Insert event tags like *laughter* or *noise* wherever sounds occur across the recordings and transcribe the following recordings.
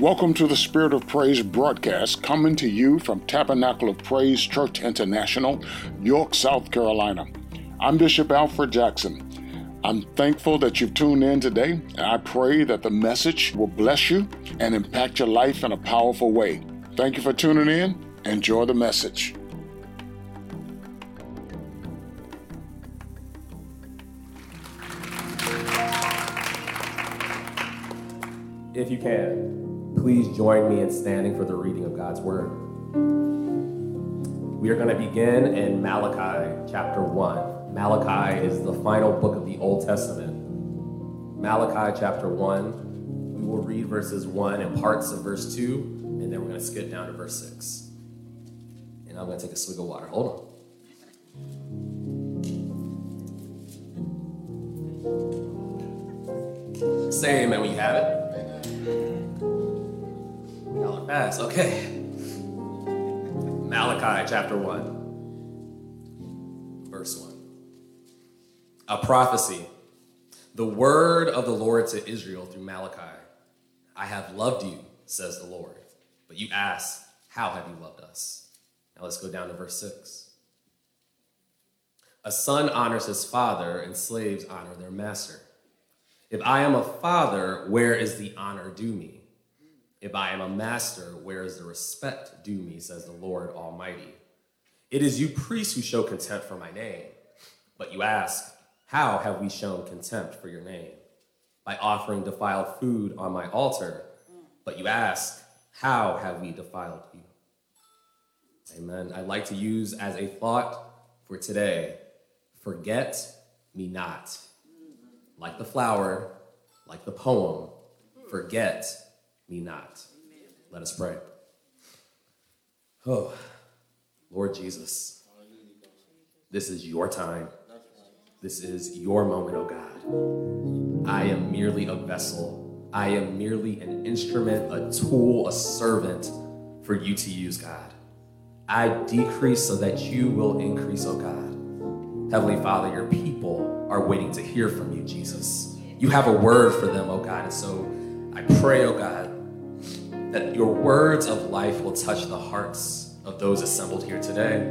Welcome to the Spirit of Praise broadcast coming to you from Tabernacle of Praise Church International, York, South Carolina. I'm Bishop Alfred Jackson. I'm thankful that you've tuned in today, and I pray that the message will bless you and impact your life in a powerful way. Thank you for tuning in. Enjoy the message. If you can, please join me in standing for the reading of God's Word. We are going to begin in Malachi chapter 1. Malachi is the final book of the Old Testament. Malachi chapter 1, we will read verses 1 and parts of verse 2, and then we're going to skip down to verse 6. And I'm going to take a swig of water. Hold on. Say amen when you have it. Okay. Malachi chapter 1, verse 1. A prophecy. The word of the Lord to Israel through Malachi. I have loved you, says the Lord. But you ask, How have you loved us? Now let's go down to verse 6. A son honors his father, and slaves honor their master. If I am a father, where is the honor due me? If I am a master, where is the respect due me, says the Lord Almighty? It is you priests who show contempt for my name. But you ask, How have we shown contempt for your name? By offering defiled food on my altar. But you ask, How have we defiled you? Amen. I'd like to use as a thought for today forget me not. Like the flower, like the poem, forget me not. Let us pray. Oh, Lord Jesus, this is your time. This is your moment, oh God. I am merely a vessel. I am merely an instrument, a tool, a servant for you to use, God. I decrease so that you will increase, oh God. Heavenly Father, your people are waiting to hear from you, Jesus. You have a word for them, oh God. And so I pray, oh God, that your words of life will touch the hearts of those assembled here today.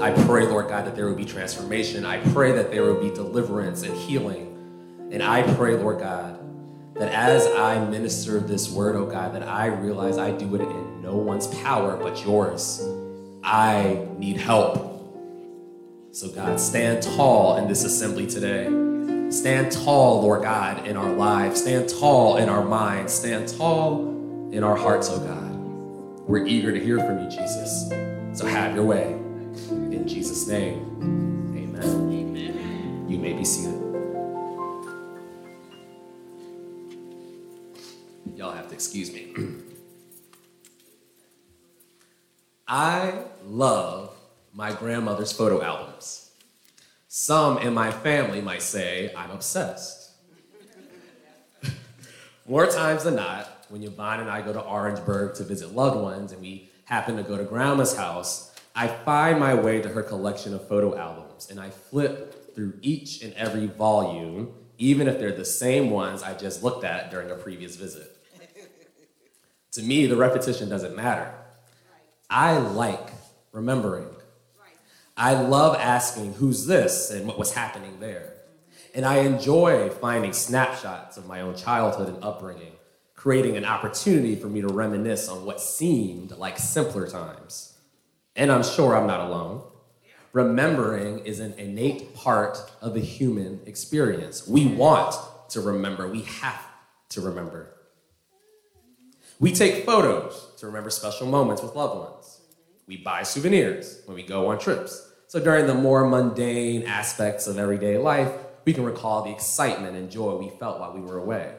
I pray, Lord God, that there will be transformation. I pray that there will be deliverance and healing. And I pray, Lord God, that as I minister this word, oh God, that I realize I do it in no one's power but yours. I need help. So, God, stand tall in this assembly today. Stand tall, Lord God, in our lives. Stand tall in our minds. Stand tall in our hearts, oh God. We're eager to hear from you, Jesus. So have your way. In Jesus' name, amen. amen. You may be seated. Y'all have to excuse me. *clears throat* I love my grandmother's photo albums. Some in my family might say I'm obsessed. *laughs* More times than not, when Yvonne and I go to Orangeburg to visit loved ones and we happen to go to grandma's house, I find my way to her collection of photo albums and I flip through each and every volume, even if they're the same ones I just looked at during a previous visit. *laughs* to me, the repetition doesn't matter. I like remembering. I love asking, who's this and what was happening there. Mm-hmm. And I enjoy finding snapshots of my own childhood and upbringing creating an opportunity for me to reminisce on what seemed like simpler times. And I'm sure I'm not alone. Remembering is an innate part of the human experience. We want to remember, we have to remember. We take photos to remember special moments with loved ones. We buy souvenirs when we go on trips. So during the more mundane aspects of everyday life, we can recall the excitement and joy we felt while we were away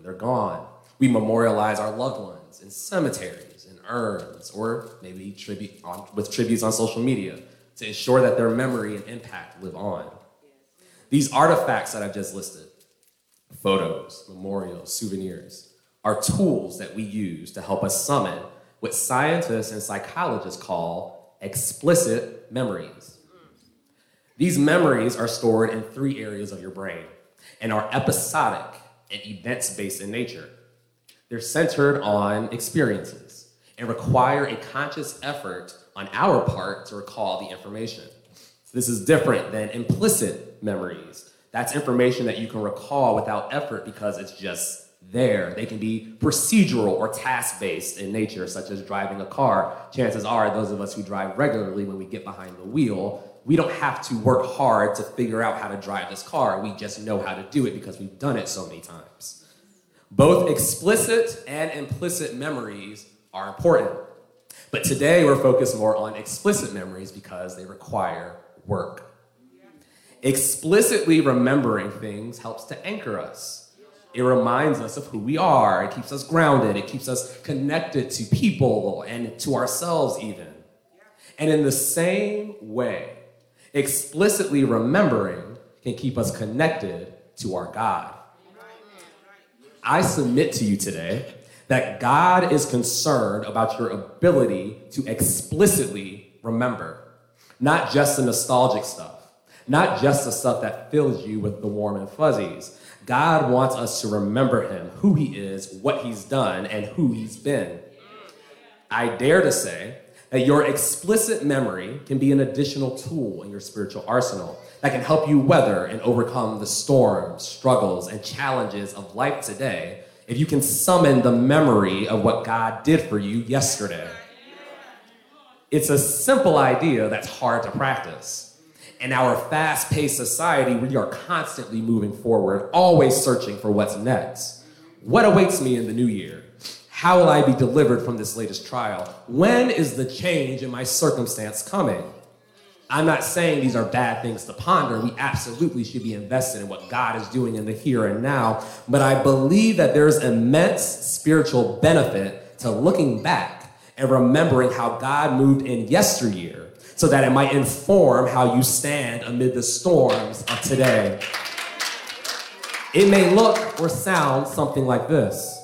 when they're gone. We memorialize our loved ones in cemeteries, and urns, or maybe tribute on, with tributes on social media to ensure that their memory and impact live on. These artifacts that I've just listed photos, memorials, souvenirs are tools that we use to help us summon what scientists and psychologists call explicit memories. These memories are stored in three areas of your brain and are episodic and events based in nature. They're centered on experiences and require a conscious effort on our part to recall the information. So this is different than implicit memories. That's information that you can recall without effort because it's just there. They can be procedural or task based in nature, such as driving a car. Chances are, those of us who drive regularly, when we get behind the wheel, we don't have to work hard to figure out how to drive this car. We just know how to do it because we've done it so many times. Both explicit and implicit memories are important. But today we're focused more on explicit memories because they require work. Explicitly remembering things helps to anchor us. It reminds us of who we are. It keeps us grounded. It keeps us connected to people and to ourselves, even. And in the same way, explicitly remembering can keep us connected to our God. I submit to you today that God is concerned about your ability to explicitly remember, not just the nostalgic stuff, not just the stuff that fills you with the warm and fuzzies. God wants us to remember Him, who He is, what He's done, and who He's been. I dare to say your explicit memory can be an additional tool in your spiritual arsenal that can help you weather and overcome the storms, struggles, and challenges of life today if you can summon the memory of what God did for you yesterday. It's a simple idea that's hard to practice. In our fast paced society, we are constantly moving forward, always searching for what's next. What awaits me in the new year? How will I be delivered from this latest trial? When is the change in my circumstance coming? I'm not saying these are bad things to ponder. We absolutely should be invested in what God is doing in the here and now. But I believe that there's immense spiritual benefit to looking back and remembering how God moved in yesteryear so that it might inform how you stand amid the storms of today. It may look or sound something like this.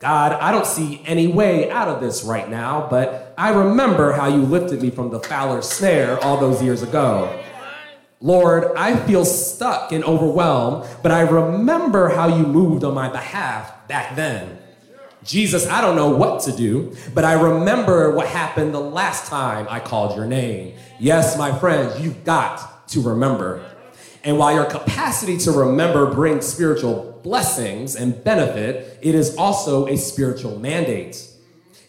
God, I don't see any way out of this right now, but I remember how you lifted me from the fowler's snare all those years ago. Lord, I feel stuck and overwhelmed, but I remember how you moved on my behalf back then. Jesus, I don't know what to do, but I remember what happened the last time I called your name. Yes, my friends, you've got to remember. And while your capacity to remember brings spiritual blessings and benefit, it is also a spiritual mandate.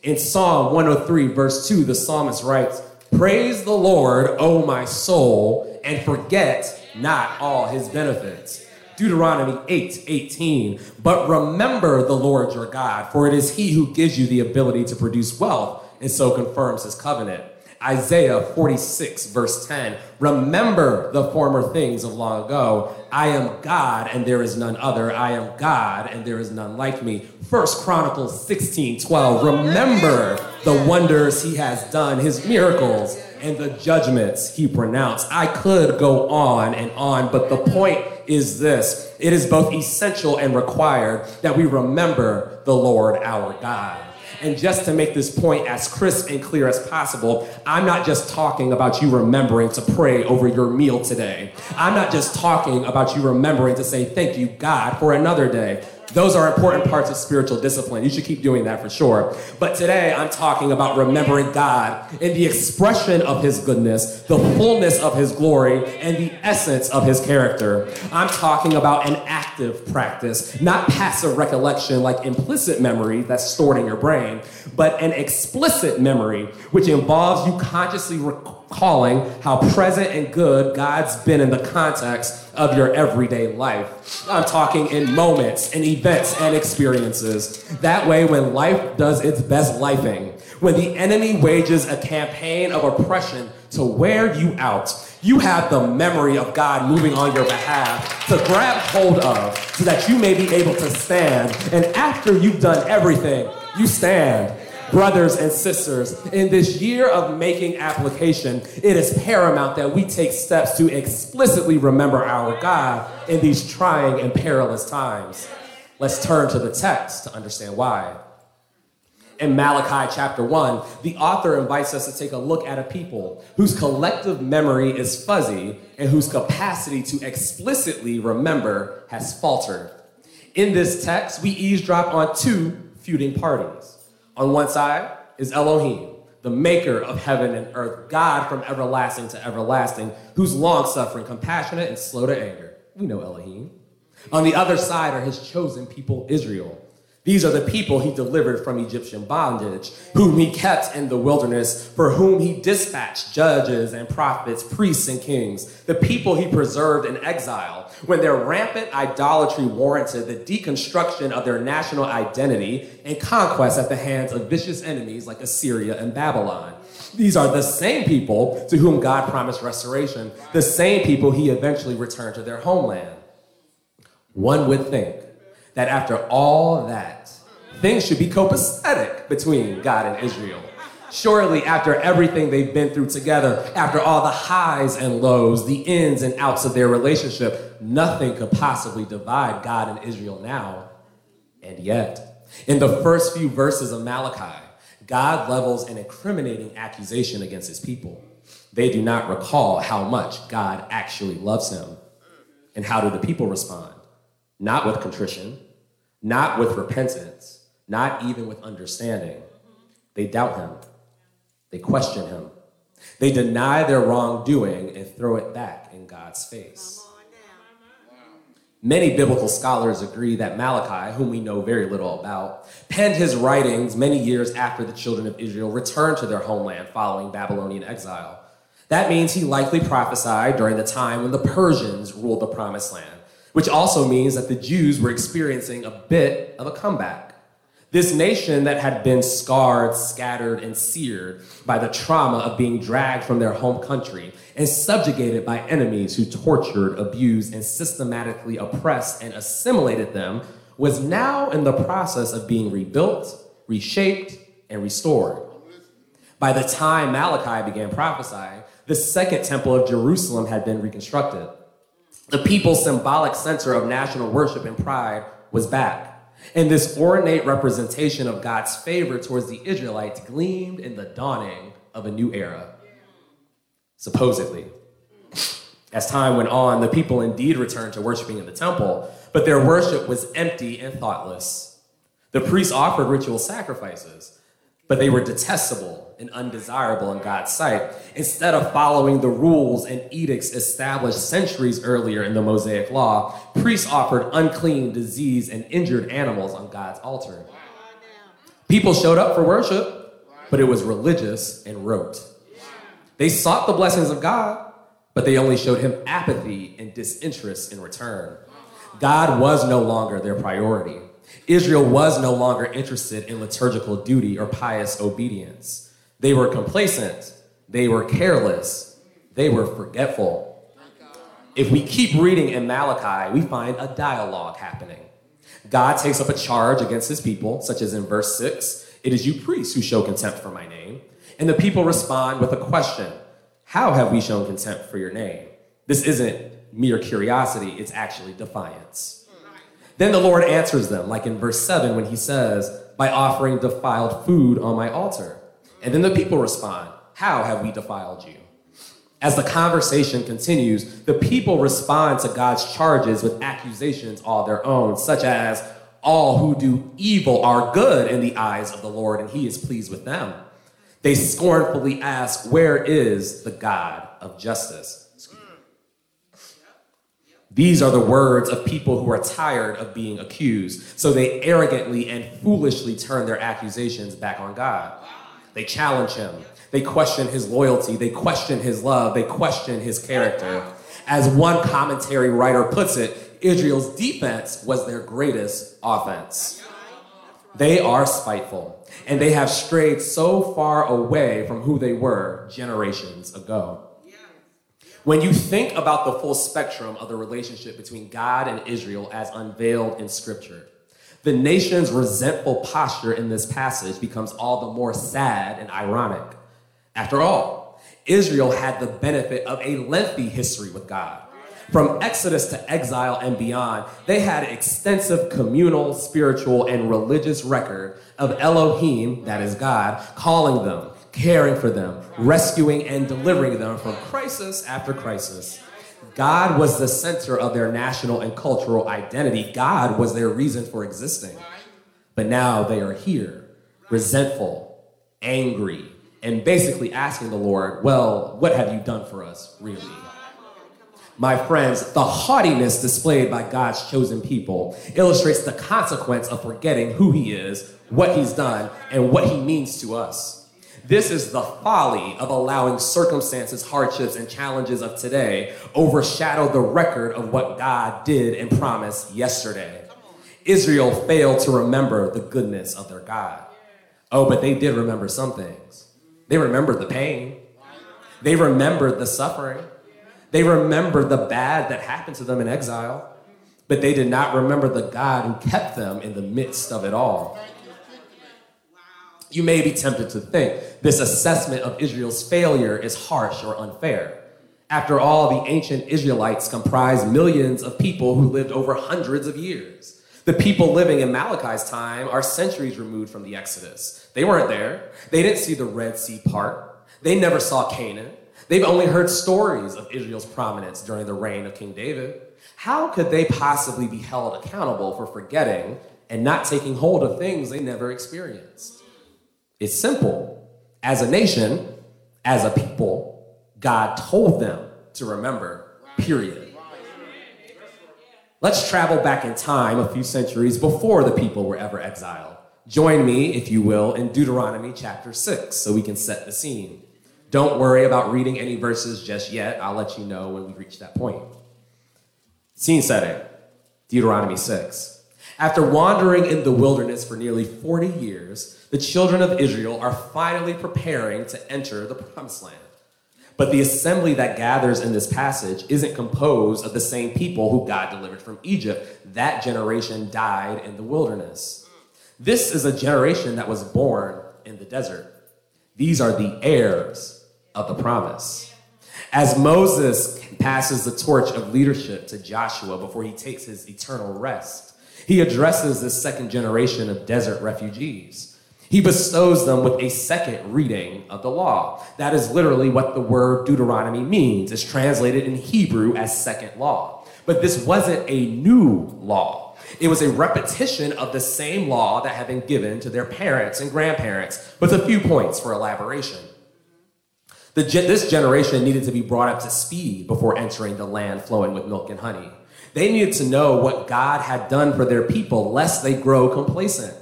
In Psalm 103, verse 2, the psalmist writes, Praise the Lord, O my soul, and forget not all his benefits. Deuteronomy 8 18. But remember the Lord your God, for it is he who gives you the ability to produce wealth and so confirms his covenant. Isaiah 46, verse 10. Remember the former things of long ago. I am God and there is none other. I am God and there is none like me. First Chronicles 16, 12. Remember the wonders he has done, his miracles, and the judgments he pronounced. I could go on and on, but the point is this it is both essential and required that we remember the Lord our God. And just to make this point as crisp and clear as possible, I'm not just talking about you remembering to pray over your meal today. I'm not just talking about you remembering to say thank you, God, for another day. Those are important parts of spiritual discipline. You should keep doing that for sure. But today I'm talking about remembering God in the expression of his goodness, the fullness of his glory, and the essence of his character. I'm talking about an active practice, not passive recollection like implicit memory that's stored in your brain, but an explicit memory which involves you consciously recalling how present and good God's been in the context of your everyday life. I'm talking in moments and events and experiences. That way, when life does its best lifing, when the enemy wages a campaign of oppression to wear you out, you have the memory of God moving on your behalf to grab hold of so that you may be able to stand. And after you've done everything, you stand brothers and sisters, in this year of making application, it is paramount that we take steps to explicitly remember our God in these trying and perilous times. Let's turn to the text to understand why. In Malachi chapter 1, the author invites us to take a look at a people whose collective memory is fuzzy and whose capacity to explicitly remember has faltered. In this text, we eavesdrop on two feuding parties. On one side is Elohim, the maker of heaven and earth, God from everlasting to everlasting, who's long suffering, compassionate, and slow to anger. We know Elohim. On the other side are his chosen people, Israel. These are the people he delivered from Egyptian bondage, whom he kept in the wilderness, for whom he dispatched judges and prophets, priests and kings, the people he preserved in exile, when their rampant idolatry warranted the deconstruction of their national identity and conquest at the hands of vicious enemies like Assyria and Babylon. These are the same people to whom God promised restoration, the same people he eventually returned to their homeland. One would think that after all that, things should be copacetic between God and Israel. Surely, after everything they've been through together, after all the highs and lows, the ins and outs of their relationship, nothing could possibly divide God and Israel now. And yet, in the first few verses of Malachi, God levels an incriminating accusation against his people. They do not recall how much God actually loves him. And how do the people respond? Not with contrition, not with repentance, not even with understanding. They doubt him, they question him, they deny their wrongdoing and throw it back in God's face. Many biblical scholars agree that Malachi, whom we know very little about, penned his writings many years after the children of Israel returned to their homeland following Babylonian exile. That means he likely prophesied during the time when the Persians ruled the promised land which also means that the Jews were experiencing a bit of a comeback. This nation that had been scarred, scattered, and seared by the trauma of being dragged from their home country and subjugated by enemies who tortured, abused, and systematically oppressed and assimilated them was now in the process of being rebuilt, reshaped, and restored. By the time Malachi began prophesying, the second temple of Jerusalem had been reconstructed. The people's symbolic center of national worship and pride was back. And this ornate representation of God's favor towards the Israelites gleamed in the dawning of a new era. Supposedly. As time went on, the people indeed returned to worshiping in the temple, but their worship was empty and thoughtless. The priests offered ritual sacrifices, but they were detestable and undesirable in God's sight. Instead of following the rules and edicts established centuries earlier in the Mosaic Law, priests offered unclean, diseased, and injured animals on God's altar. People showed up for worship, but it was religious and rote. They sought the blessings of God, but they only showed him apathy and disinterest in return. God was no longer their priority. Israel was no longer interested in liturgical duty or pious obedience. They were complacent, they were careless, they were forgetful. If we keep reading in Malachi, we find a dialogue happening. God takes up a charge against his people, such as in verse 6 It is you priests who show contempt for my name. And the people respond with a question How have we shown contempt for your name? This isn't mere curiosity, it's actually defiance. Then the Lord answers them, like in verse 7 when he says, By offering defiled food on my altar. And then the people respond, How have we defiled you? As the conversation continues, the people respond to God's charges with accusations all their own, such as, All who do evil are good in the eyes of the Lord, and he is pleased with them. They scornfully ask, Where is the God of justice? These are the words of people who are tired of being accused. So they arrogantly and foolishly turn their accusations back on God. They challenge him. They question his loyalty. They question his love. They question his character. As one commentary writer puts it, Israel's defense was their greatest offense. They are spiteful, and they have strayed so far away from who they were generations ago. When you think about the full spectrum of the relationship between God and Israel as unveiled in Scripture, the nation's resentful posture in this passage becomes all the more sad and ironic. After all, Israel had the benefit of a lengthy history with God. From Exodus to exile and beyond, they had extensive communal, spiritual, and religious record of Elohim, that is God, calling them, caring for them, rescuing and delivering them from crisis after crisis. God was the center of their national and cultural identity. God was their reason for existing. But now they are here, resentful, angry, and basically asking the Lord, Well, what have you done for us, really? My friends, the haughtiness displayed by God's chosen people illustrates the consequence of forgetting who He is, what He's done, and what He means to us. This is the folly of allowing circumstances, hardships, and challenges of today overshadow the record of what God did and promised yesterday. Israel failed to remember the goodness of their God. Oh, but they did remember some things. They remembered the pain, they remembered the suffering, they remembered the bad that happened to them in exile, but they did not remember the God who kept them in the midst of it all. You may be tempted to think this assessment of Israel's failure is harsh or unfair. After all, the ancient Israelites comprised millions of people who lived over hundreds of years. The people living in Malachi's time are centuries removed from the Exodus. They weren't there. They didn't see the Red Sea part. They never saw Canaan. They've only heard stories of Israel's prominence during the reign of King David. How could they possibly be held accountable for forgetting and not taking hold of things they never experienced? It's simple. As a nation, as a people, God told them to remember, period. Let's travel back in time a few centuries before the people were ever exiled. Join me, if you will, in Deuteronomy chapter 6 so we can set the scene. Don't worry about reading any verses just yet. I'll let you know when we reach that point. Scene setting Deuteronomy 6. After wandering in the wilderness for nearly 40 years, the children of Israel are finally preparing to enter the promised land. But the assembly that gathers in this passage isn't composed of the same people who God delivered from Egypt. That generation died in the wilderness. This is a generation that was born in the desert. These are the heirs of the promise. As Moses passes the torch of leadership to Joshua before he takes his eternal rest, he addresses this second generation of desert refugees. He bestows them with a second reading of the law. That is literally what the word Deuteronomy means. It's translated in Hebrew as second law. But this wasn't a new law. It was a repetition of the same law that had been given to their parents and grandparents, with a few points for elaboration. The, this generation needed to be brought up to speed before entering the land flowing with milk and honey. They needed to know what God had done for their people, lest they grow complacent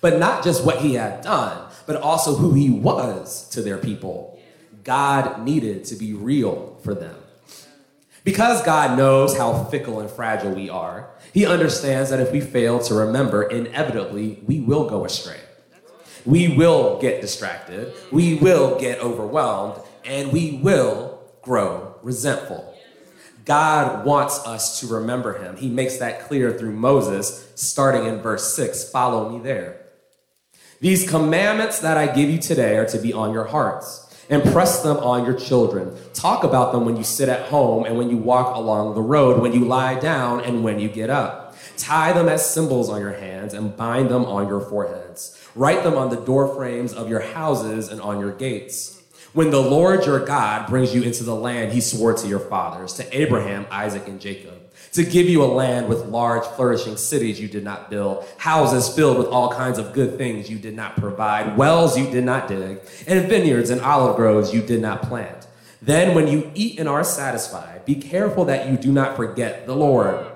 but not just what he had done, but also who he was to their people. God needed to be real for them. Because God knows how fickle and fragile we are, he understands that if we fail to remember, inevitably we will go astray. We will get distracted, we will get overwhelmed, and we will grow resentful. God wants us to remember him. He makes that clear through Moses, starting in verse 6. Follow me there. These commandments that I give you today are to be on your hearts. Impress them on your children. Talk about them when you sit at home and when you walk along the road, when you lie down and when you get up. Tie them as symbols on your hands and bind them on your foreheads. Write them on the door frames of your houses and on your gates. When the Lord your God brings you into the land he swore to your fathers, to Abraham, Isaac, and Jacob, to give you a land with large, flourishing cities you did not build, houses filled with all kinds of good things you did not provide, wells you did not dig, and vineyards and olive groves you did not plant. Then, when you eat and are satisfied, be careful that you do not forget the Lord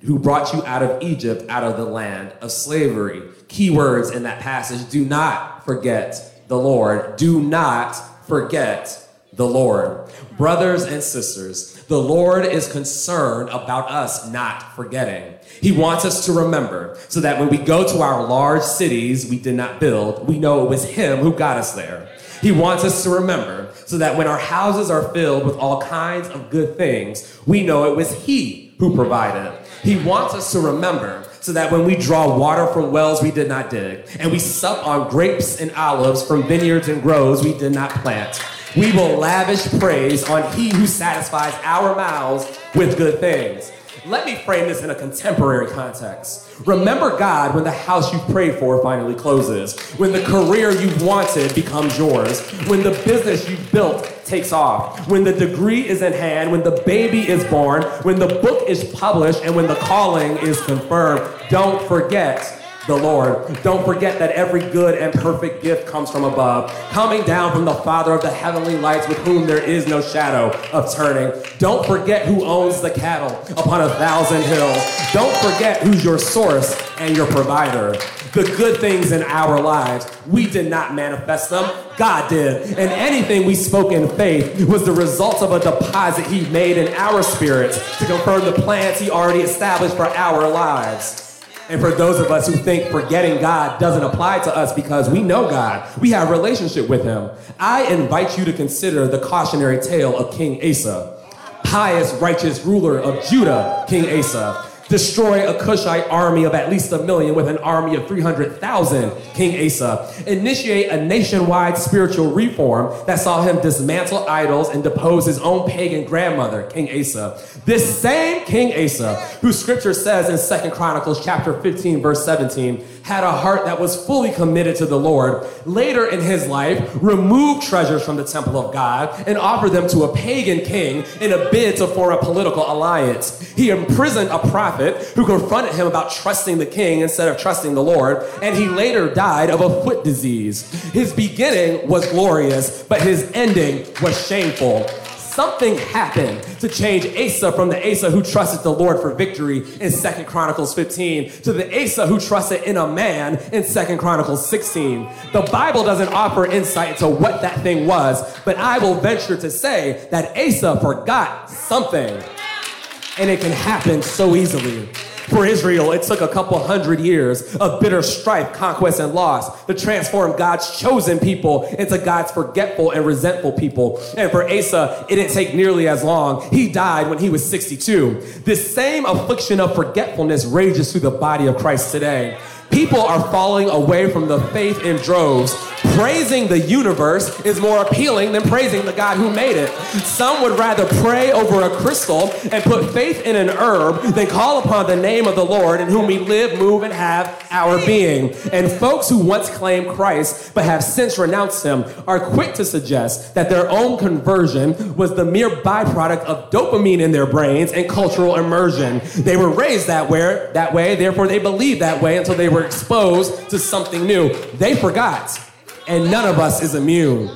who brought you out of Egypt, out of the land of slavery. Key words in that passage do not forget the Lord. Do not forget the Lord. Brothers and sisters, the Lord is concerned about us not forgetting. He wants us to remember so that when we go to our large cities we did not build, we know it was Him who got us there. He wants us to remember so that when our houses are filled with all kinds of good things, we know it was He who provided. He wants us to remember so that when we draw water from wells we did not dig, and we sup on grapes and olives from vineyards and groves we did not plant, we will lavish praise on he who satisfies our mouths with good things. Let me frame this in a contemporary context. Remember God when the house you prayed for finally closes, when the career you've wanted becomes yours, when the business you built takes off, when the degree is in hand, when the baby is born, when the book is published, and when the calling is confirmed. Don't forget the Lord. Don't forget that every good and perfect gift comes from above, coming down from the Father of the heavenly lights, with whom there is no shadow of turning. Don't forget who owns the cattle upon a thousand hills. Don't forget who's your source and your provider. The good things in our lives, we did not manifest them, God did. And anything we spoke in faith was the result of a deposit He made in our spirits to confirm the plans He already established for our lives. And for those of us who think forgetting God doesn't apply to us because we know God, we have relationship with him, I invite you to consider the cautionary tale of King Asa, pious, righteous ruler of Judah, King Asa destroy a Cushite army of at least a million with an army of 300,000, King Asa, initiate a nationwide spiritual reform that saw him dismantle idols and depose his own pagan grandmother, King Asa. This same King Asa, who scripture says in Second Chronicles chapter 15, verse 17, had a heart that was fully committed to the Lord, later in his life removed treasures from the temple of God and offered them to a pagan king in a bid to form a political alliance. He imprisoned a prophet who confronted him about trusting the king instead of trusting the Lord, and he later died of a foot disease. His beginning was glorious, but his ending was shameful something happened to change Asa from the Asa who trusted the Lord for victory in Second Chronicles 15 to the Asa who trusted in a man in Second Chronicles 16. The Bible doesn't offer insight into what that thing was, but I will venture to say that Asa forgot something. And it can happen so easily. For Israel, it took a couple hundred years of bitter strife, conquest, and loss to transform God's chosen people into God's forgetful and resentful people. And for Asa, it didn't take nearly as long. He died when he was 62. This same affliction of forgetfulness rages through the body of Christ today. People are falling away from the faith in droves. Praising the universe is more appealing than praising the God who made it. Some would rather pray over a crystal and put faith in an herb than call upon the name of the Lord in whom we live, move, and have our being. And folks who once claimed Christ but have since renounced him are quick to suggest that their own conversion was the mere byproduct of dopamine in their brains and cultural immersion. They were raised that way, that way, therefore they believed that way until they were exposed to something new. They forgot, and none of us is immune.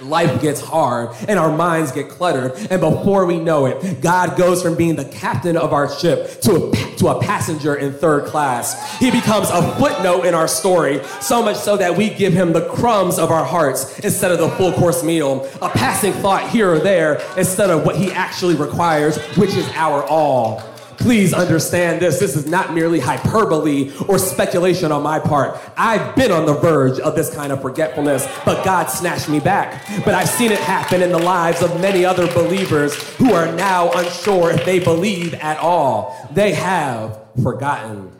Life gets hard and our minds get cluttered. And before we know it, God goes from being the captain of our ship to a, to a passenger in third class. He becomes a footnote in our story, so much so that we give him the crumbs of our hearts instead of the full course meal, a passing thought here or there instead of what he actually requires, which is our all. Please understand this. This is not merely hyperbole or speculation on my part. I've been on the verge of this kind of forgetfulness, but God snatched me back. But I've seen it happen in the lives of many other believers who are now unsure if they believe at all. They have forgotten.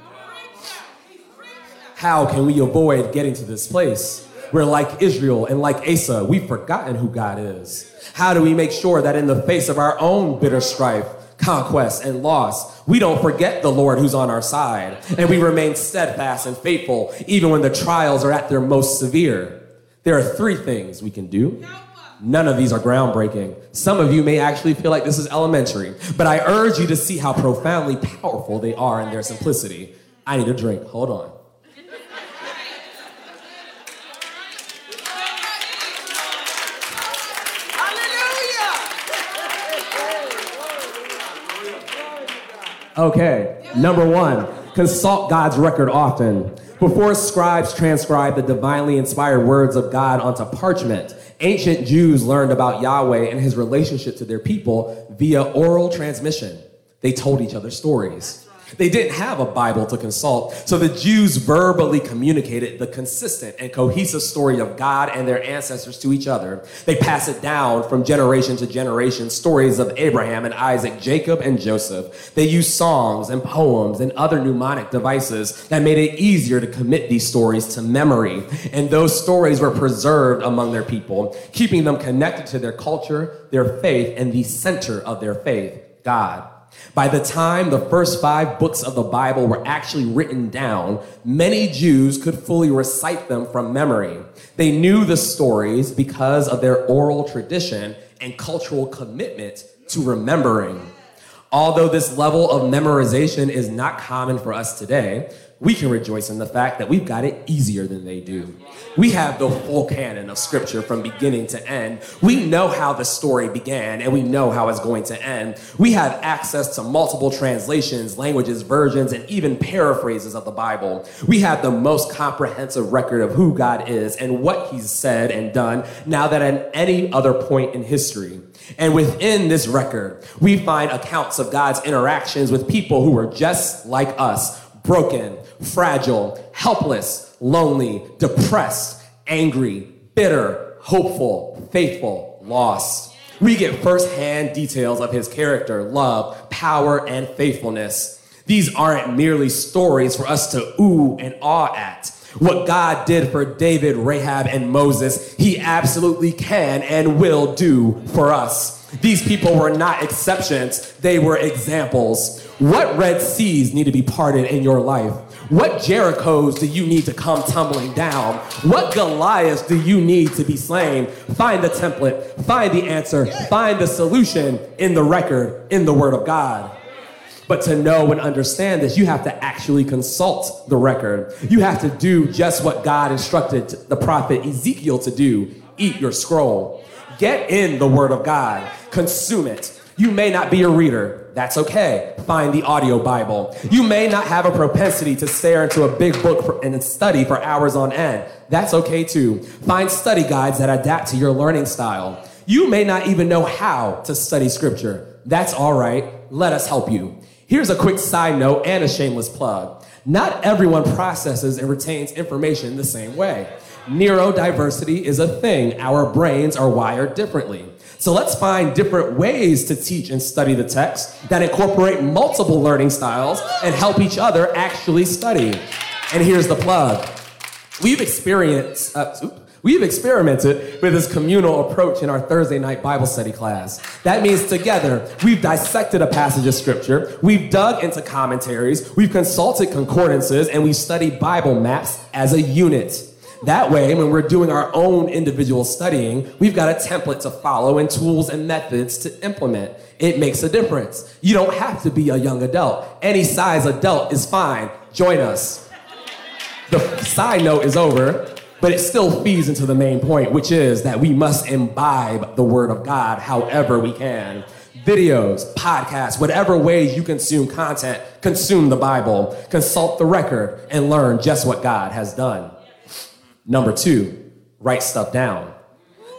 How can we avoid getting to this place? We're like Israel and like Asa. We've forgotten who God is. How do we make sure that in the face of our own bitter strife, conquest, and loss, we don't forget the Lord who's on our side, and we remain steadfast and faithful even when the trials are at their most severe. There are three things we can do. None of these are groundbreaking. Some of you may actually feel like this is elementary, but I urge you to see how profoundly powerful they are in their simplicity. I need a drink. Hold on. Okay, number one, consult God's record often. Before scribes transcribed the divinely inspired words of God onto parchment, ancient Jews learned about Yahweh and his relationship to their people via oral transmission. They told each other stories. They didn't have a Bible to consult, so the Jews verbally communicated the consistent and cohesive story of God and their ancestors to each other. They pass it down from generation to generation stories of Abraham and Isaac, Jacob and Joseph. They use songs and poems and other mnemonic devices that made it easier to commit these stories to memory. And those stories were preserved among their people, keeping them connected to their culture, their faith, and the center of their faith, God. By the time the first five books of the Bible were actually written down, many Jews could fully recite them from memory. They knew the stories because of their oral tradition and cultural commitment to remembering. Although this level of memorization is not common for us today, we can rejoice in the fact that we've got it easier than they do. We have the full canon of scripture from beginning to end. We know how the story began and we know how it's going to end. We have access to multiple translations, languages, versions, and even paraphrases of the Bible. We have the most comprehensive record of who God is and what he's said and done now than at any other point in history. And within this record, we find accounts of God's interactions with people who were just like us, broken, fragile, helpless, lonely, depressed, angry, bitter, hopeful, faithful, lost. We get firsthand details of his character, love, power, and faithfulness. These aren't merely stories for us to ooh and awe at. What God did for David, Rahab, and Moses, he absolutely can and will do for us. These people were not exceptions, they were examples. What Red Seas need to be parted in your life? What Jerichos do you need to come tumbling down? What Goliaths do you need to be slain? Find the template, find the answer, find the solution in the record, in the Word of God. But to know and understand this, you have to actually consult the record. You have to do just what God instructed the prophet Ezekiel to do eat your scroll. Get in the Word of God, consume it. You may not be a reader. That's okay. Find the audio Bible. You may not have a propensity to stare into a big book and study for hours on end. That's okay too. Find study guides that adapt to your learning style. You may not even know how to study scripture. That's all right. Let us help you. Here's a quick side note and a shameless plug. Not everyone processes and retains information the same way. Neurodiversity is a thing. Our brains are wired differently. So let's find different ways to teach and study the text that incorporate multiple learning styles and help each other actually study. And here's the plug. We've experienced, uh, We've experimented with this communal approach in our Thursday night Bible study class. That means together, we've dissected a passage of scripture, we've dug into commentaries, we've consulted concordances, and we've studied Bible maps as a unit. That way, when we're doing our own individual studying, we've got a template to follow and tools and methods to implement. It makes a difference. You don't have to be a young adult. Any size adult is fine. Join us. The side note is over, but it still feeds into the main point, which is that we must imbibe the Word of God however we can videos, podcasts, whatever ways you consume content, consume the Bible, consult the record, and learn just what God has done. Number two, write stuff down.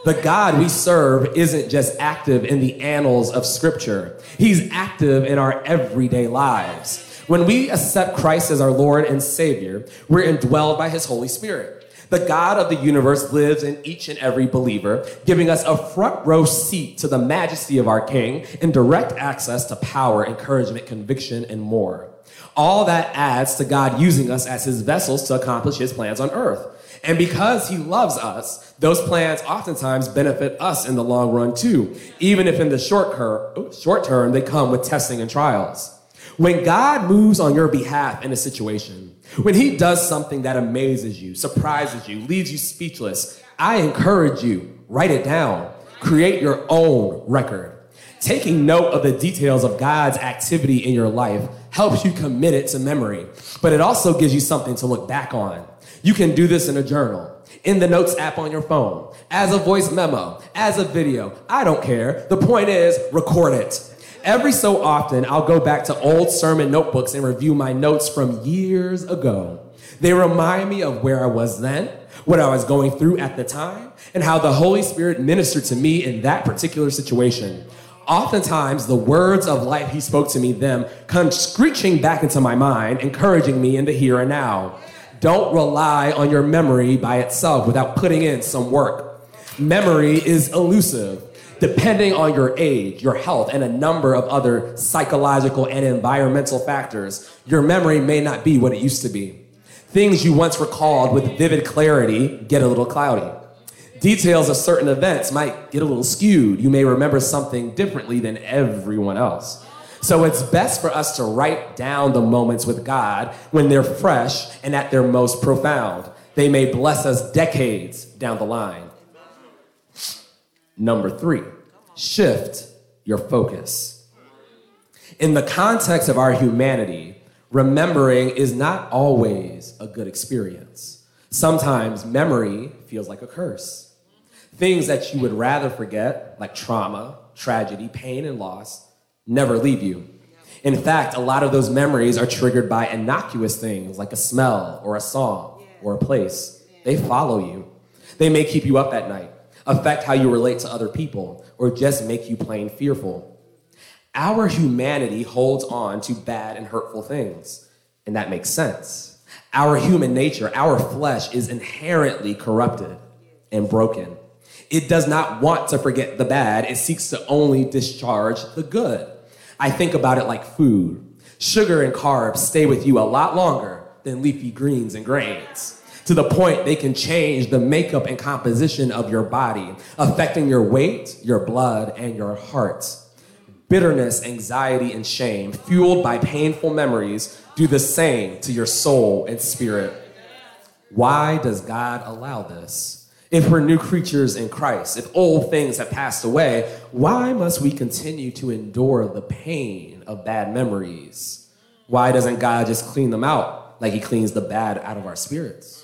The God we serve isn't just active in the annals of Scripture, He's active in our everyday lives. When we accept Christ as our Lord and Savior, we're indwelled by His Holy Spirit. The God of the universe lives in each and every believer, giving us a front row seat to the majesty of our King and direct access to power, encouragement, conviction, and more. All that adds to God using us as his vessels to accomplish his plans on earth. And because he loves us, those plans oftentimes benefit us in the long run too, even if in the short, cur- short term they come with testing and trials. When God moves on your behalf in a situation, when he does something that amazes you, surprises you, leaves you speechless, I encourage you, write it down. Create your own record. Taking note of the details of God's activity in your life helps you commit it to memory, but it also gives you something to look back on. You can do this in a journal, in the notes app on your phone, as a voice memo, as a video. I don't care. The point is, record it. Every so often, I'll go back to old sermon notebooks and review my notes from years ago. They remind me of where I was then, what I was going through at the time, and how the Holy Spirit ministered to me in that particular situation. Oftentimes, the words of life He spoke to me then come screeching back into my mind, encouraging me in the here and now. Don't rely on your memory by itself without putting in some work. Memory is elusive. Depending on your age, your health, and a number of other psychological and environmental factors, your memory may not be what it used to be. Things you once recalled with vivid clarity get a little cloudy. Details of certain events might get a little skewed. You may remember something differently than everyone else. So it's best for us to write down the moments with God when they're fresh and at their most profound. They may bless us decades down the line. Number three, shift your focus. In the context of our humanity, remembering is not always a good experience. Sometimes memory feels like a curse. Things that you would rather forget, like trauma, tragedy, pain, and loss, never leave you. In fact, a lot of those memories are triggered by innocuous things like a smell or a song or a place. They follow you. They may keep you up at night, affect how you relate to other people, or just make you plain fearful. Our humanity holds on to bad and hurtful things, and that makes sense. Our human nature, our flesh, is inherently corrupted and broken. It does not want to forget the bad, it seeks to only discharge the good. I think about it like food. Sugar and carbs stay with you a lot longer than leafy greens and grains to the point they can change the makeup and composition of your body, affecting your weight, your blood, and your heart. Bitterness, anxiety, and shame, fueled by painful memories, do the same to your soul and spirit. Why does God allow this? If we're new creatures in Christ, if old things have passed away, why must we continue to endure the pain of bad memories? Why doesn't God just clean them out like He cleans the bad out of our spirits?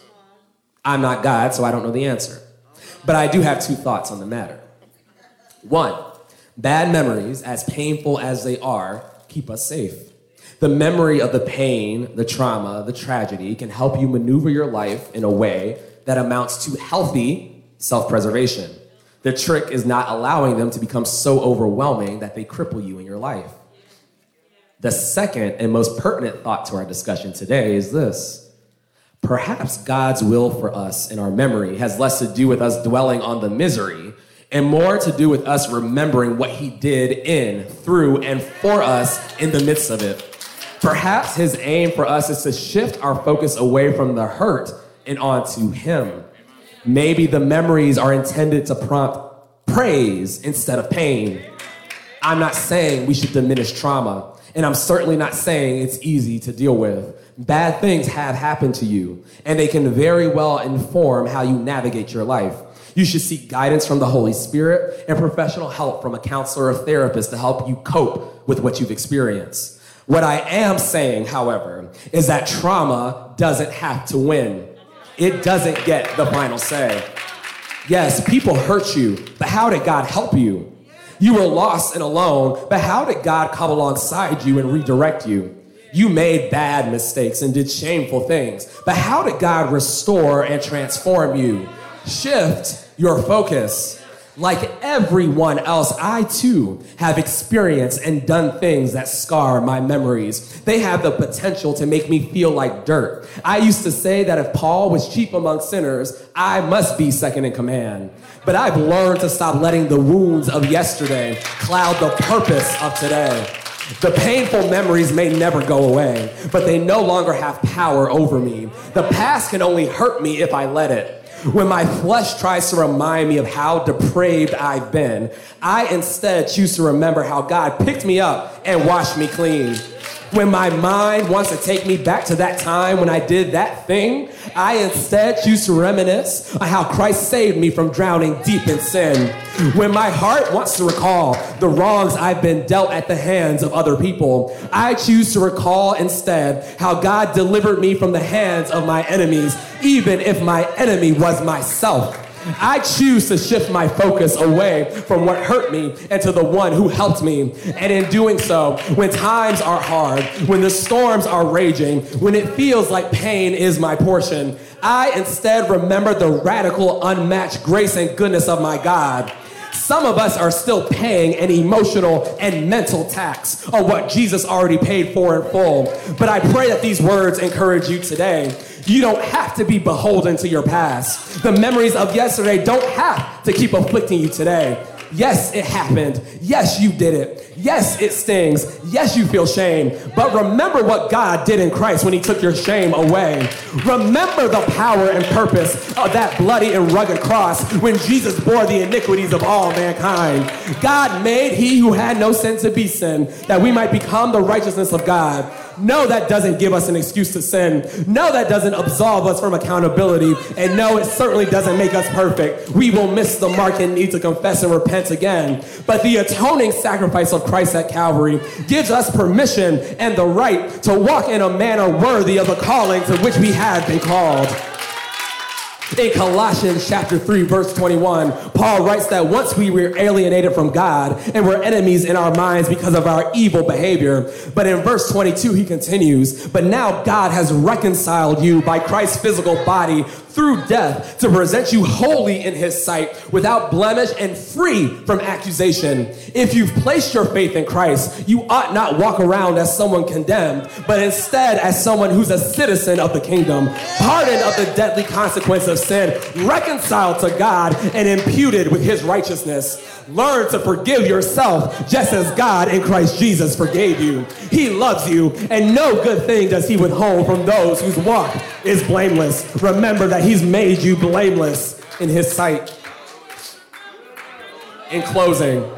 I'm not God, so I don't know the answer. But I do have two thoughts on the matter. One, bad memories, as painful as they are, keep us safe. The memory of the pain, the trauma, the tragedy can help you maneuver your life in a way that amounts to healthy self preservation. The trick is not allowing them to become so overwhelming that they cripple you in your life. The second and most pertinent thought to our discussion today is this Perhaps God's will for us in our memory has less to do with us dwelling on the misery and more to do with us remembering what He did in, through, and for us in the midst of it. Perhaps His aim for us is to shift our focus away from the hurt and onto Him. Maybe the memories are intended to prompt praise instead of pain. I'm not saying we should diminish trauma, and I'm certainly not saying it's easy to deal with. Bad things have happened to you, and they can very well inform how you navigate your life. You should seek guidance from the Holy Spirit and professional help from a counselor or therapist to help you cope with what you've experienced. What I am saying, however, is that trauma doesn't have to win. It doesn't get the final say. Yes, people hurt you, but how did God help you? You were lost and alone, but how did God come alongside you and redirect you? You made bad mistakes and did shameful things. But how did God restore and transform you? Shift your focus. Like everyone else, I too have experienced and done things that scar my memories. They have the potential to make me feel like dirt. I used to say that if Paul was chief among sinners, I must be second in command. But I've learned to stop letting the wounds of yesterday cloud the purpose of today. The painful memories may never go away, but they no longer have power over me. The past can only hurt me if I let it. When my flesh tries to remind me of how depraved I've been, I instead choose to remember how God picked me up and washed me clean. When my mind wants to take me back to that time when I did that thing, I instead choose to reminisce on how Christ saved me from drowning deep in sin. When my heart wants to recall the wrongs I've been dealt at the hands of other people, I choose to recall instead how God delivered me from the hands of my enemies, even if my enemy was myself. I choose to shift my focus away from what hurt me and to the one who helped me. And in doing so, when times are hard, when the storms are raging, when it feels like pain is my portion, I instead remember the radical, unmatched grace and goodness of my God. Some of us are still paying an emotional and mental tax on what Jesus already paid for in full. But I pray that these words encourage you today. You don't have to be beholden to your past. The memories of yesterday don't have to keep afflicting you today. Yes, it happened. Yes, you did it. Yes, it stings. Yes, you feel shame. But remember what God did in Christ when He took your shame away. Remember the power and purpose of that bloody and rugged cross when Jesus bore the iniquities of all mankind. God made He who had no sin to be sin, that we might become the righteousness of God. No, that doesn't give us an excuse to sin. No, that doesn't absolve us from accountability. And no, it certainly doesn't make us perfect. We will miss the mark and need to confess and repent again. But the atoning sacrifice of Christ at Calvary gives us permission and the right to walk in a manner worthy of the calling to which we have been called. In Colossians chapter 3, verse 21, Paul writes that once we were alienated from God and were enemies in our minds because of our evil behavior. But in verse 22, he continues, But now God has reconciled you by Christ's physical body through death to present you holy in his sight, without blemish and free from accusation. If you've placed your faith in Christ, you ought not walk around as someone condemned, but instead as someone who's a citizen of the kingdom, pardoned of the deadly consequence of sin, reconciled to God, and imputed with his righteousness. Learn to forgive yourself just as God in Christ Jesus forgave you. He loves you, and no good thing does he withhold from those whose walk is blameless. Remember that he's made you blameless in his sight. In closing,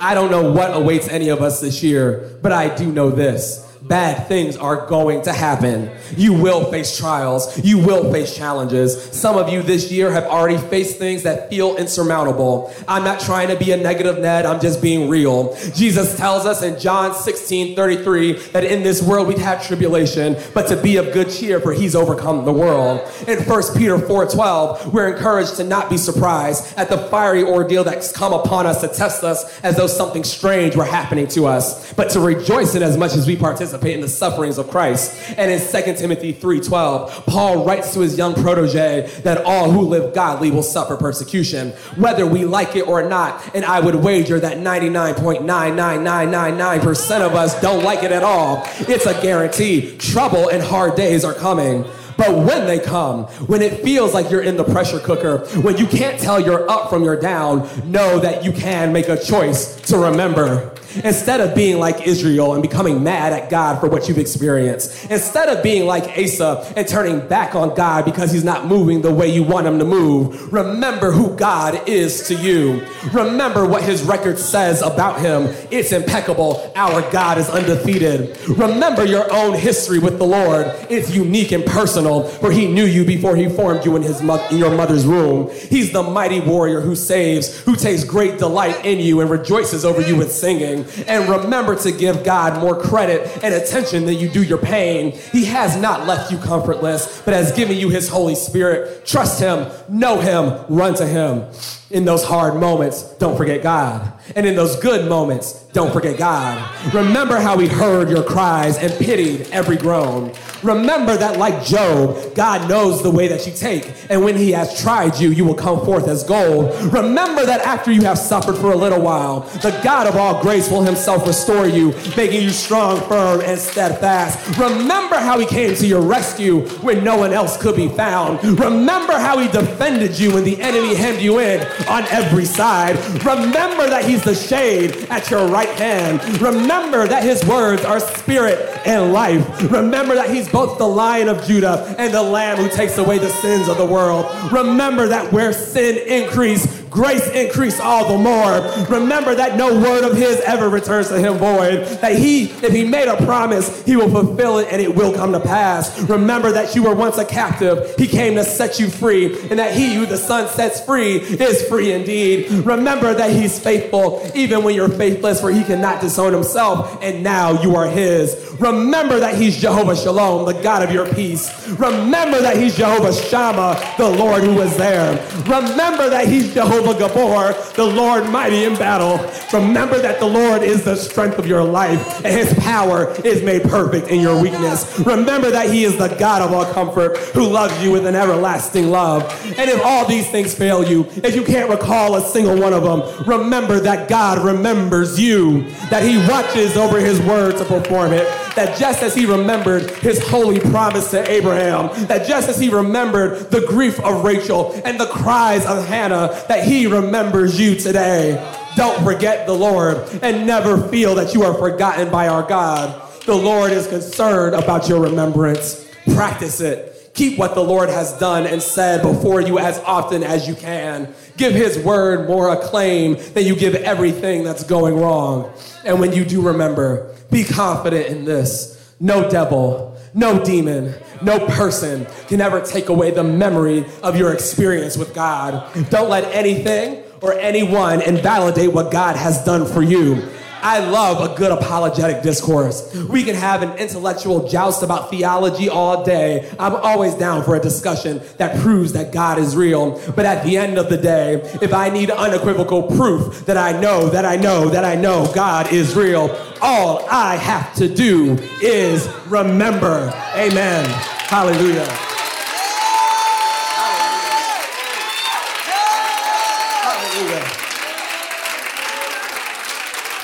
I don't know what awaits any of us this year, but I do know this bad things are going to happen. You will face trials. You will face challenges. Some of you this year have already faced things that feel insurmountable. I'm not trying to be a negative Ned. I'm just being real. Jesus tells us in John 16, 33 that in this world we'd have tribulation, but to be of good cheer for he's overcome the world. In 1 Peter 4, 12, we're encouraged to not be surprised at the fiery ordeal that's come upon us to test us as though something strange were happening to us, but to rejoice in as much as we participate participate in the sufferings of Christ. And in 2 Timothy 3:12, Paul writes to his young protege that all who live godly will suffer persecution, whether we like it or not. And I would wager that 99.99999% of us don't like it at all. It's a guarantee. Trouble and hard days are coming. But when they come, when it feels like you're in the pressure cooker, when you can't tell you're up from your down, know that you can make a choice to remember. Instead of being like Israel and becoming mad at God for what you've experienced, instead of being like Asa and turning back on God because he's not moving the way you want him to move, remember who God is to you. Remember what his record says about him. It's impeccable. Our God is undefeated. Remember your own history with the Lord. It's unique and personal, for he knew you before he formed you in, his mo- in your mother's womb. He's the mighty warrior who saves, who takes great delight in you and rejoices over you with singing. And remember to give God more credit and attention than you do your pain. He has not left you comfortless, but has given you his Holy Spirit. Trust him, know him, run to him. In those hard moments, don't forget God. And in those good moments, don't forget God. Remember how he heard your cries and pitied every groan. Remember that, like Job, God knows the way that you take. And when he has tried you, you will come forth as gold. Remember that after you have suffered for a little while, the God of all grace will himself restore you, making you strong, firm, and steadfast. Remember how he came to your rescue when no one else could be found. Remember how he defended you when the enemy hemmed you in on every side. Remember that he's the shade at your right hand. Remember that his words are spirit and life. Remember that he's both the lion of Judah and the lamb who takes away the sins of the world. Remember that where sin increased, grace increase all the more. Remember that no word of his ever returns to him void. That he, if he made a promise, he will fulfill it and it will come to pass. Remember that you were once a captive. He came to set you free, and that he who the Son sets free is free indeed. Remember that he's faithful even when you're faithless, for he cannot disown himself, and now you are his. Remember that he's Jehovah Shalom, the God of your peace. Remember that he's Jehovah Shammah, the Lord who is there. Remember that he's Jehovah Gibbor, the Lord mighty in battle. Remember that the Lord is the strength of your life, and his power is made perfect in your weakness. Remember that he is the God of all comfort, who loves you with an everlasting love. And if all these things fail you, if you can't recall a single one of them, remember that God remembers you, that he watches over his word to perform it, that just as he remembered his holy promise to Abraham, that just as he remembered the grief of Rachel and the cries of Hannah, that he remembers you today. Don't forget the Lord and never feel that you are forgotten by our God. The Lord is concerned about your remembrance. Practice it. Keep what the Lord has done and said before you as often as you can. Give his word more acclaim than you give everything that's going wrong. And when you do remember, be confident in this No devil, no demon, no person can ever take away the memory of your experience with God. Don't let anything or anyone invalidate what God has done for you. I love a good apologetic discourse. We can have an intellectual joust about theology all day. I'm always down for a discussion that proves that God is real. But at the end of the day, if I need unequivocal proof that I know, that I know, that I know God is real, all I have to do is remember. Amen. Hallelujah.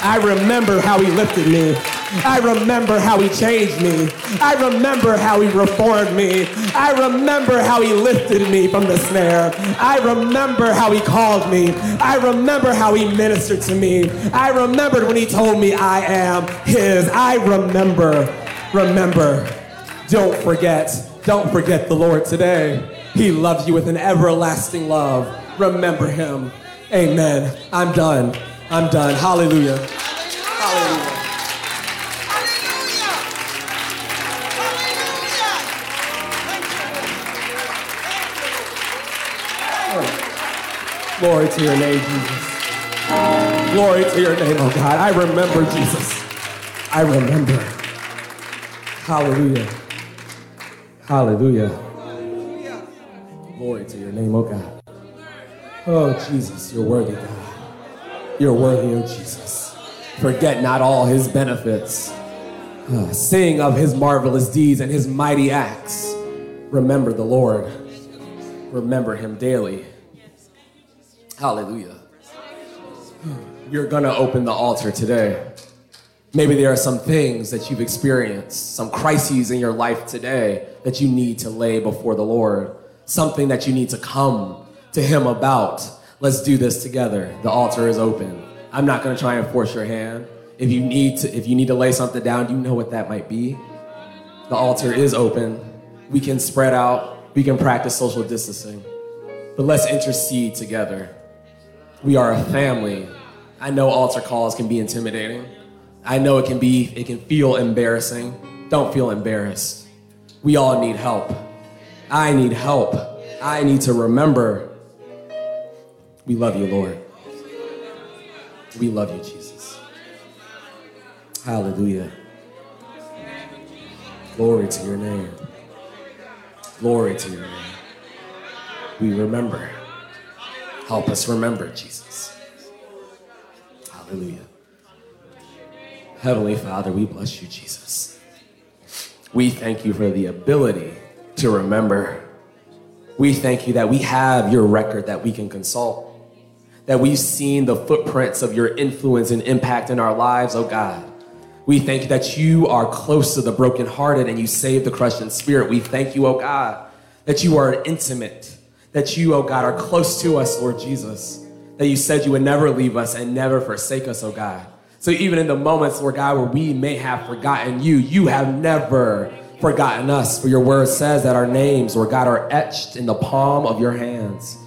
I remember how he lifted me. I remember how he changed me. I remember how he reformed me. I remember how he lifted me from the snare. I remember how he called me. I remember how he ministered to me. I remembered when he told me I am his. I remember, remember. Don't forget, don't forget the Lord today. He loves you with an everlasting love. Remember him. Amen. I'm done. I'm done. Hallelujah. Hallelujah. Hallelujah. Hallelujah. Glory to your name, Jesus. Glory to your name, oh God. I remember, Jesus. I remember. Hallelujah. Hallelujah. Glory to your name, oh God. Oh, Jesus, you're worthy, God. You're worthy, oh Jesus. Forget not all his benefits. Uh, sing of his marvelous deeds and his mighty acts. Remember the Lord. Remember him daily. Hallelujah. You're going to open the altar today. Maybe there are some things that you've experienced, some crises in your life today that you need to lay before the Lord, something that you need to come to Him about. Let's do this together. The altar is open. I'm not going to try and force your hand. If you need to, if you need to lay something down, you know what that might be. The altar is open. We can spread out. We can practice social distancing. But let's intercede together. We are a family. I know altar calls can be intimidating. I know it can be, it can feel embarrassing. Don't feel embarrassed. We all need help. I need help. I need to remember. We love you, Lord. We love you, Jesus. Hallelujah. Glory to your name. Glory to your name. We remember. Help us remember, Jesus. Hallelujah. Heavenly Father, we bless you, Jesus. We thank you for the ability to remember. We thank you that we have your record that we can consult, that we've seen the footprints of your influence and impact in our lives, oh God. We thank you that you are close to the brokenhearted and you save the crushed in spirit. We thank you, oh God, that you are intimate, that you, oh God, are close to us, Lord Jesus, that you said you would never leave us and never forsake us, oh God. So even in the moments, Lord God, where we may have forgotten you, you have never forgotten us. For your word says that our names, Lord God, are etched in the palm of your hands.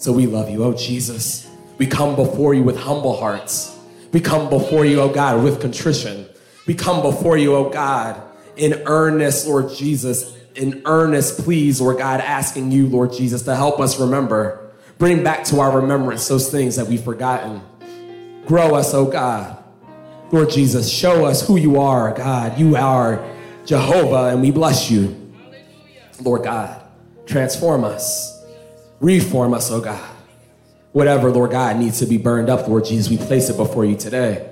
So we love you, oh Jesus. We come before you with humble hearts. We come before you, oh God, with contrition. We come before you, oh God, in earnest, Lord Jesus, in earnest pleas, Lord God, asking you, Lord Jesus, to help us remember. Bring back to our remembrance those things that we've forgotten. Grow us, oh God. Lord Jesus, show us who you are, God. You are Jehovah, and we bless you. Lord God, transform us, reform us, oh God. Whatever, Lord God, needs to be burned up, Lord Jesus, we place it before you today.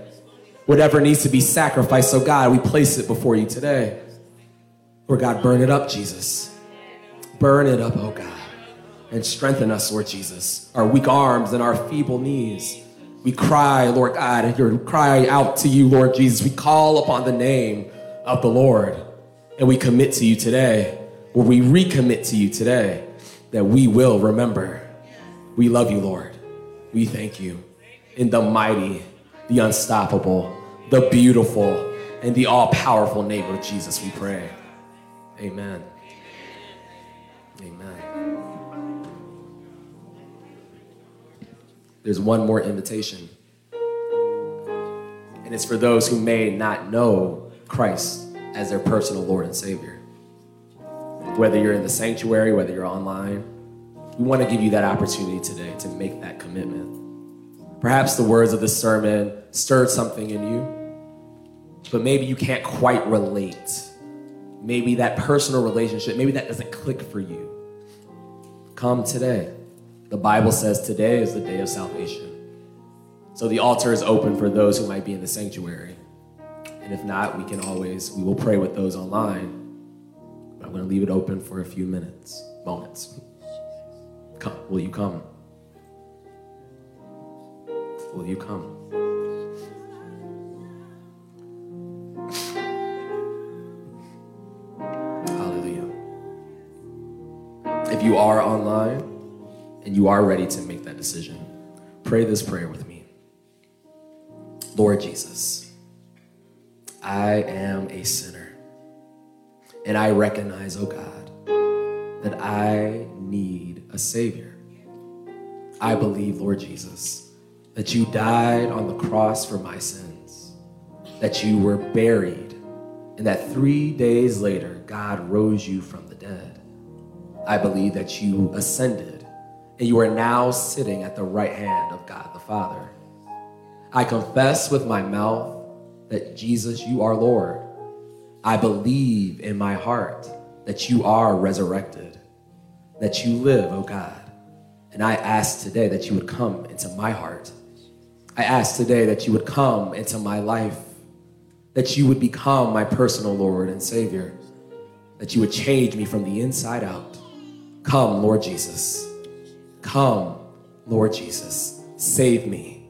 Whatever needs to be sacrificed, oh God, we place it before you today. Lord God, burn it up, Jesus. Burn it up, oh God. And strengthen us, Lord Jesus, our weak arms and our feeble knees. We cry, Lord God, and you cry out to you, Lord Jesus. We call upon the name of the Lord. And we commit to you today, or we recommit to you today, that we will remember. We love you, Lord. We thank you. In the mighty, the unstoppable, the beautiful, and the all powerful name of Jesus, we pray. Amen. Amen. There's one more invitation, and it's for those who may not know Christ as their personal Lord and Savior. Whether you're in the sanctuary, whether you're online, we want to give you that opportunity today to make that commitment. Perhaps the words of the sermon stirred something in you, but maybe you can't quite relate. Maybe that personal relationship, maybe that doesn't click for you. Come today. The Bible says today is the day of salvation. So the altar is open for those who might be in the sanctuary. And if not, we can always, we will pray with those online. I'm going to leave it open for a few minutes, moments. Come, will you come? Will you come? Hallelujah. If you are online and you are ready to make that decision, pray this prayer with me. Lord Jesus, I am a sinner. And I recognize, oh God, that I need a Savior. I believe, Lord Jesus, that you died on the cross for my sins, that you were buried, and that three days later, God rose you from the dead. I believe that you ascended, and you are now sitting at the right hand of God the Father. I confess with my mouth that Jesus, you are Lord. I believe in my heart that you are resurrected, that you live, oh God. And I ask today that you would come into my heart. I ask today that you would come into my life, that you would become my personal Lord and Savior, that you would change me from the inside out. Come, Lord Jesus. Come, Lord Jesus. Save me.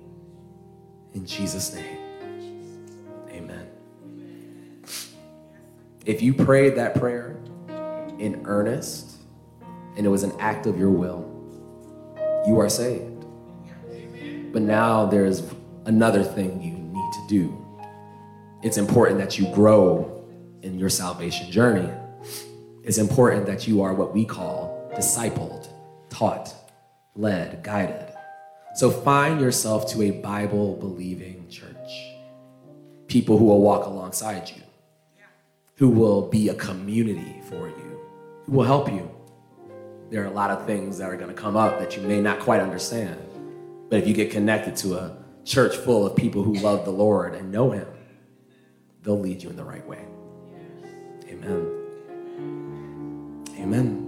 In Jesus' name. If you prayed that prayer in earnest and it was an act of your will, you are saved. But now there's another thing you need to do. It's important that you grow in your salvation journey. It's important that you are what we call discipled, taught, led, guided. So find yourself to a Bible believing church. People who will walk alongside you, who will be a community for you, who will help you. There are a lot of things that are going to come up that you may not quite understand. But if you get connected to a church full of people who love the Lord and know Him, they'll lead you in the right way. Amen. Amen.